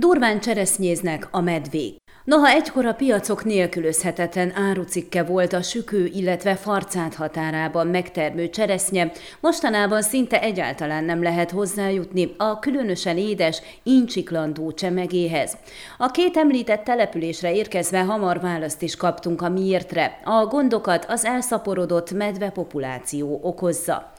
Durván cseresznyéznek a medvék. Noha egykor a piacok nélkülözhetetlen árucikke volt a sükő, illetve farcát határában megtermő cseresznye, mostanában szinte egyáltalán nem lehet hozzájutni a különösen édes, incsiklandó csemegéhez. A két említett településre érkezve hamar választ is kaptunk a miértre. A gondokat az elszaporodott medvepopuláció okozza.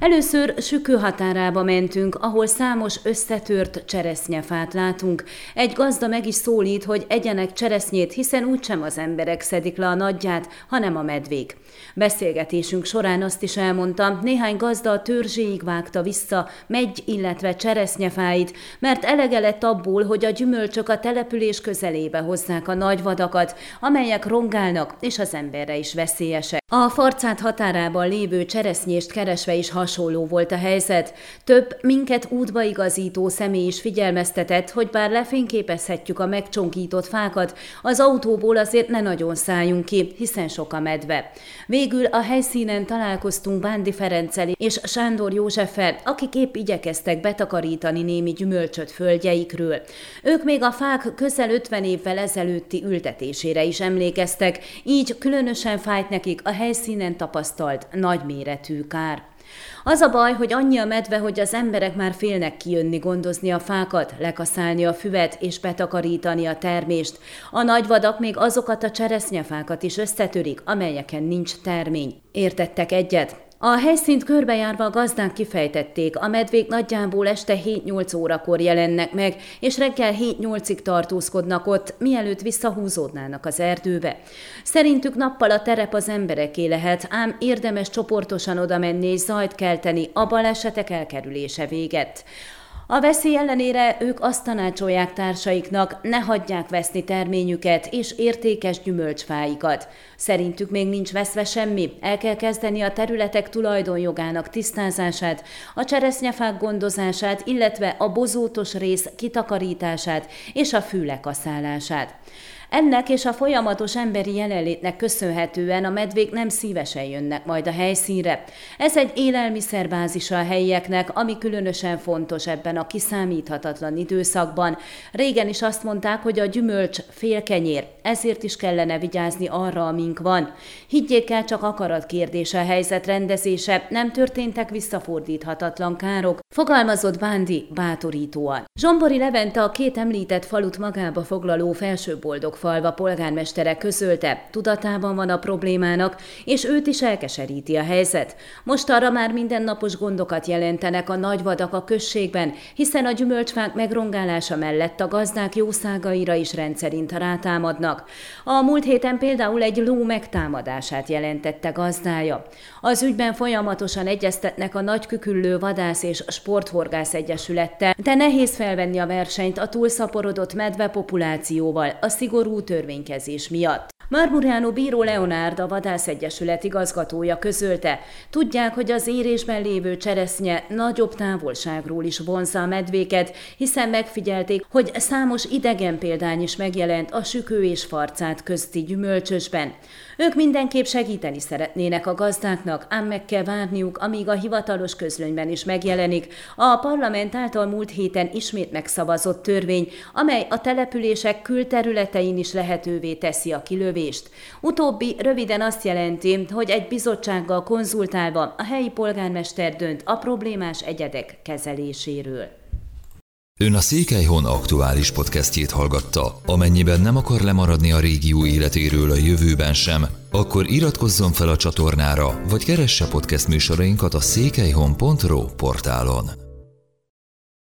Először sükő határába mentünk, ahol számos összetört cseresznyefát látunk. Egy gazda meg is szólít, hogy egyenek cseresznyét, hiszen úgysem az emberek szedik le a nagyját, hanem a medvék. Beszélgetésünk során azt is elmondta, néhány gazda a törzséig vágta vissza megy, illetve cseresznyefáit, mert elege lett abból, hogy a gyümölcsök a település közelébe hozzák a nagy vadakat, amelyek rongálnak, és az emberre is veszélyesek. A farcát határában lévő cseresznyést keresve is hasonló volt a helyzet. Több minket útba igazító személy is figyelmeztetett, hogy bár lefényképezhetjük a megcsonkított fákat, az autóból azért ne nagyon szálljunk ki, hiszen sok a medve. Végül a helyszínen találkoztunk Bándi Ferenccel és Sándor Józseffel, akik épp igyekeztek betakarítani némi gyümölcsöt földjeikről. Ők még a fák közel 50 évvel ezelőtti ültetésére is emlékeztek, így különösen fájt nekik a helyszínen tapasztalt nagyméretű kár. Az a baj, hogy annyi a medve, hogy az emberek már félnek kijönni gondozni a fákat, lekaszálni a füvet és betakarítani a termést. A nagyvadak még azokat a cseresznyefákat is összetörik, amelyeken nincs termény. Értettek egyet? A helyszínt körbejárva a gazdák kifejtették, a medvék nagyjából este 7-8 órakor jelennek meg, és reggel 7-8-ig tartózkodnak ott, mielőtt visszahúzódnának az erdőbe. Szerintük nappal a terep az embereké lehet, ám érdemes csoportosan oda menni és zajt kelteni, a balesetek elkerülése véget. A veszély ellenére ők azt tanácsolják társaiknak, ne hagyják veszni terményüket és értékes gyümölcsfáikat. Szerintük még nincs veszve semmi, el kell kezdeni a területek tulajdonjogának tisztázását, a cseresznyefák gondozását, illetve a bozótos rész kitakarítását és a fülek aszálását. Ennek és a folyamatos emberi jelenlétnek köszönhetően a medvék nem szívesen jönnek majd a helyszínre. Ez egy élelmiszerbázisa a helyieknek, ami különösen fontos ebben a kiszámíthatatlan időszakban. Régen is azt mondták, hogy a gyümölcs félkenyér, ezért is kellene vigyázni arra, amink van. Higgyék el, csak akarat kérdése a helyzet rendezése, nem történtek visszafordíthatatlan károk, fogalmazott Bándi bátorítóan. Zsombori Levente a két említett falut magába foglaló felsőboldog falva polgármestere közölte, tudatában van a problémának, és őt is elkeseríti a helyzet. Most arra már mindennapos gondokat jelentenek a nagyvadak a községben, hiszen a gyümölcsfák megrongálása mellett a gazdák jószágaira is rendszerint rátámadnak. A múlt héten például egy ló megtámadását jelentette gazdája. Az ügyben folyamatosan egyeztetnek a nagyküküllő vadász és sporthorgász egyesülettel, de nehéz felvenni a versenyt a túlszaporodott medve populációval, a szigorú szigorú törvénykezés miatt. Marmuriano Bíró Leonárd, a Vadász Egyesület igazgatója közölte, tudják, hogy az érésben lévő cseresznye nagyobb távolságról is vonzza a medvéket, hiszen megfigyelték, hogy számos idegen példány is megjelent a sükő és farcát közti gyümölcsösben. Ők mindenképp segíteni szeretnének a gazdáknak, ám meg kell várniuk, amíg a hivatalos közlönyben is megjelenik a parlament által múlt héten ismét megszavazott törvény, amely a települések külterületein is lehetővé teszi a kilövést. Utóbbi röviden azt jelenti, hogy egy bizottsággal konzultálva a helyi polgármester dönt a problémás egyedek kezeléséről. Ön a Székelyhon aktuális podcastjét hallgatta. Amennyiben nem akar lemaradni a régió életéről a jövőben sem, akkor iratkozzon fel a csatornára, vagy keresse podcast műsorainkat a székelyhon.pro portálon.